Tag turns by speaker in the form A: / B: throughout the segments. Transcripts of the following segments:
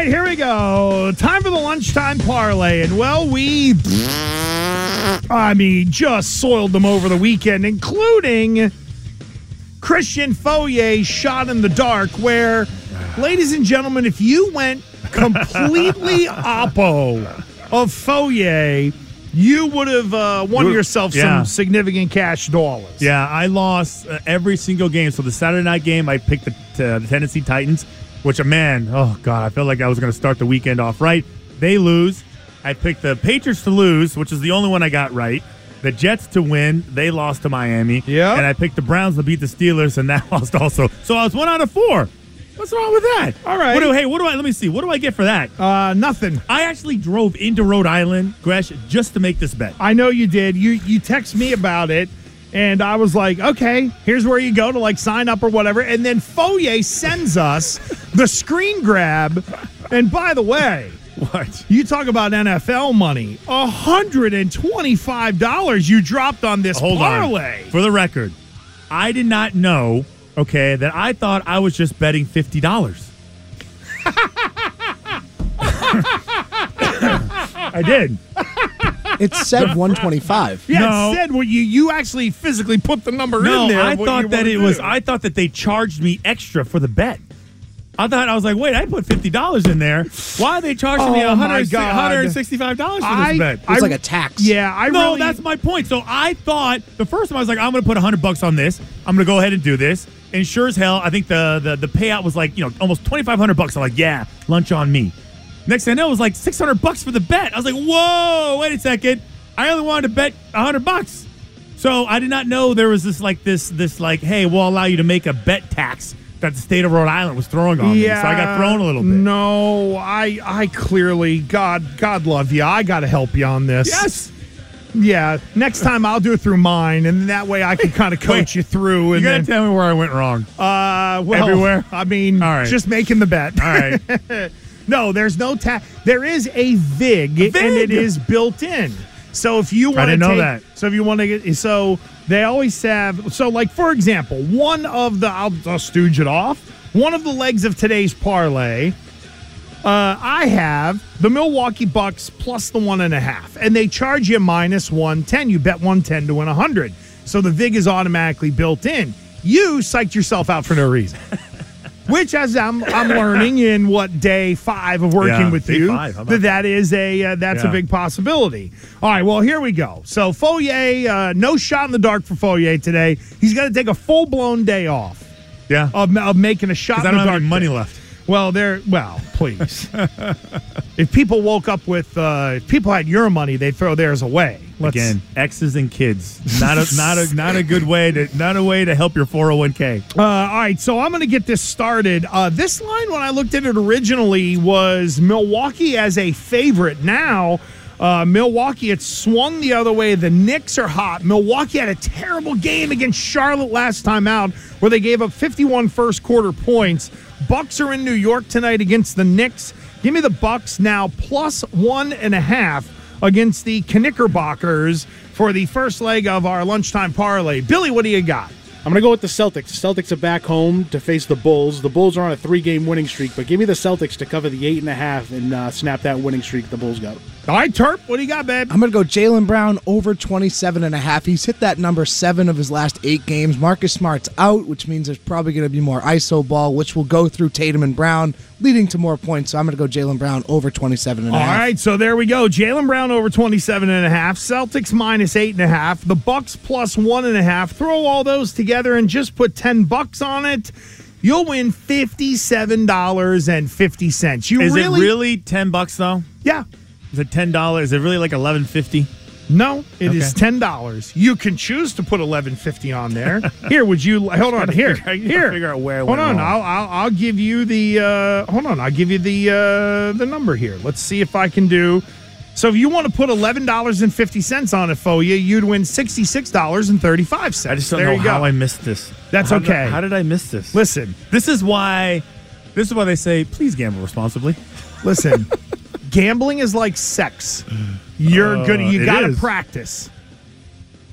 A: Right, here we go. Time for the lunchtime parlay. And well, we, I mean, just soiled them over the weekend, including Christian Fauria shot in the dark, where, ladies and gentlemen, if you went completely oppo of Fauria, you would have uh, won
B: You-
A: yourself
B: yeah.
A: some significant cash dollars.
B: Yeah, I lost uh, every single game. So the Saturday night game, I picked the, uh, the Tennessee Titans, which a man, oh god, I felt like I was going to start the weekend off right. They lose. I picked the Patriots to lose, which is the only one I got right. The Jets to win. They lost to Miami.
A: Yeah.
B: And I picked the Browns to beat the Steelers, and that lost also. So I was one out of four. What's wrong with that?
A: All right.
B: What do, hey, what do I? Let me see. What do I get for that?
A: Uh, nothing.
B: I actually drove into Rhode Island, Gresh, just to make this bet.
A: I know you did. You you text me about it, and I was like, okay, here's where you go to like sign up or whatever. And then Fauria sends us the screen grab. And by the way,
B: What?
A: you talk about NFL money, hundred and twenty-five dollars you dropped on this
B: Hold
A: parlay.
B: on. For the record, I did not know, okay, that I thought I was just betting $50. I did.
C: It said 125.
A: Yeah,
B: No.
A: it said what you you actually physically put the number
B: No,
A: in there.
B: I
A: of what you
B: thought that
A: wanna
B: it was. I thought that they charged me extra for the bet. I thought, I was like, wait, I put $50 in there. Why are they charging me
A: Oh, my
B: $100, $165 for this
A: I-
B: bet?
C: It's was like a tax.
A: Yeah, I
B: no,
A: really,
B: that's my point. So I thought the first time I was like, I'm going to put 100 bucks on this. I'm going to go ahead and do this. And sure as hell, I think the, the the payout was like, you know, almost 2,500 bucks. I'm like, yeah, lunch on me. Next thing I know, it was like 600 bucks for the bet. I was like, whoa, wait a second. I only wanted to bet 100 bucks. So I did not know there was this like this this like, hey, we'll allow you to make a bet tax that the state of Rhode Island was throwing on me. So I got thrown a little bit.
A: No, I I clearly God God love you. I got to help you on this.
B: Yes.
A: Yeah. Next time I'll do it through mine, and that way I can kind of coach
B: Wait,
A: you through.
B: And You
A: And
B: got to
A: then,
B: tell me where I went wrong.
A: uh, well,
B: everywhere?
A: I mean,
B: All right.
A: just making the bet.
B: All right.
A: no, there's no tax. There is a VIG, and it
B: VIG?
A: is built in. So if you want to
B: know that.
A: so if you want to get, so they always have. So like for example, one of the I'll, I'll stooge it off. One of the legs of today's parlay. Uh, I have the Milwaukee Bucks plus the one and a half, and they charge you minus one ten. You bet one ten to win a hundred, so the vig is automatically built in. You psyched yourself out for no reason. Which, as I'm, I'm learning in what day five of working
B: Yeah,
A: with you,
B: five.
A: That that is a uh, that's a big possibility. All right, well here we go. So Fauria, uh, no shot in the dark for Fauria today. He's going to take a full blown day off
B: Yeah.
A: of, of making a shot
B: I
A: the
B: don't have
A: dark.
B: any money
A: day.
B: left.
A: Well, there. Well, please. if people woke up with, uh, if people had your money, they'd throw theirs away. Let's-
B: Again, exes and kids. Not a not a not a good way to not a way to help your 401k.
A: Uh, all right, so I'm going to get this started. Uh, this line, when I looked at it originally, was Milwaukee as a favorite. Now, uh, Milwaukee, it swung the other way. The Knicks are hot. Milwaukee had a terrible game against Charlotte last time out, where they gave up 51 first quarter points. Bucks are in New York tonight against the Knicks. Give me the Bucks now plus one and a half against the Knickerbockers for the first leg of our lunchtime parlay. Billy, what do you got?
D: I'm going to go with the Celtics. The Celtics are back home to face the Bulls. The Bulls are on a three game winning streak, but give me the Celtics to cover the eight and a half and uh, snap that winning streak the Bulls got.
A: All right, Terp, what do you got, babe?
C: I'm going to go Jaylen Brown over 27 and a half. He's hit that number seven of his last eight games. Marcus Smart's out, which means there's probably going to be more ISO ball, which will go through Tatum and Brown, leading to more points. So I'm going to go Jaylen Brown over 27 and a
A: All
C: half.
A: All right, so there we go. Jaylen Brown over 27 and a half. Celtics minus eight and a half. The Bucks plus one and a half. Throw all those together and just put 10 bucks on it. You'll win $57.50. You
B: Is
A: really,
B: it really ten bucks though?
A: Yeah.
B: Is it ten dollars? Is it really like eleven fifty?
A: No, it is
B: Okay.
A: ten dollars. You can choose to put eleven fifty on there. Here, would you hold on? Here,
B: figure-
A: here.
B: figure out where
A: Hold on. I'll, I'll I'll give you the uh, hold on. I'll give you the uh, the number here. Let's see if I can do. So if you want to put eleven dollars and fifty cents on it for you, you'd win sixty six dollars and thirty five cents.
B: I just don't
A: there
B: know
A: go.
B: how I missed this.
A: That's
B: How did I-
A: okay.
B: how did I miss this?
A: Listen,
B: This is why. This is why they say please gamble responsibly.
A: listen. gambling is like sex. You're
B: Uh,
A: good. You got to practice.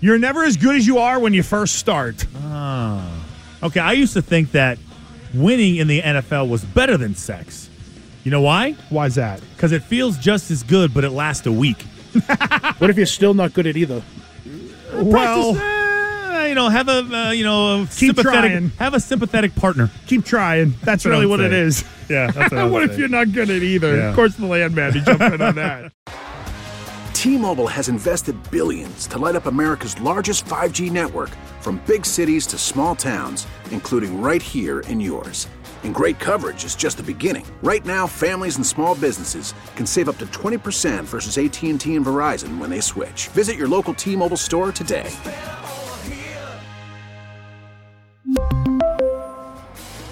A: You're never as good as you are when you first start.
B: Okay, I used to think that winning in the NFL was better than sex. You know why?
A: Why's that?
B: Because it feels just as good, but it lasts a week.
D: What if you're still not good at either?
A: Well,
B: Practice, uh, you know, have a uh, you know a
A: Keep
B: sympathetic
A: trying.
B: have a sympathetic partner.
A: keep trying. That's
B: what
A: really
B: I'm
A: what it is.
B: Yeah, that's what,
A: what if you're not good at either?
B: Yeah.
A: Of course, the landman to jump in on that.
E: T-Mobile has invested billions to light up America's largest 5G network from big cities to small towns, including right here in yours. And great coverage is just the beginning. Right now, families and small businesses can save up to 20% versus AT&T and Verizon when they switch. Visit your local T-Mobile store today.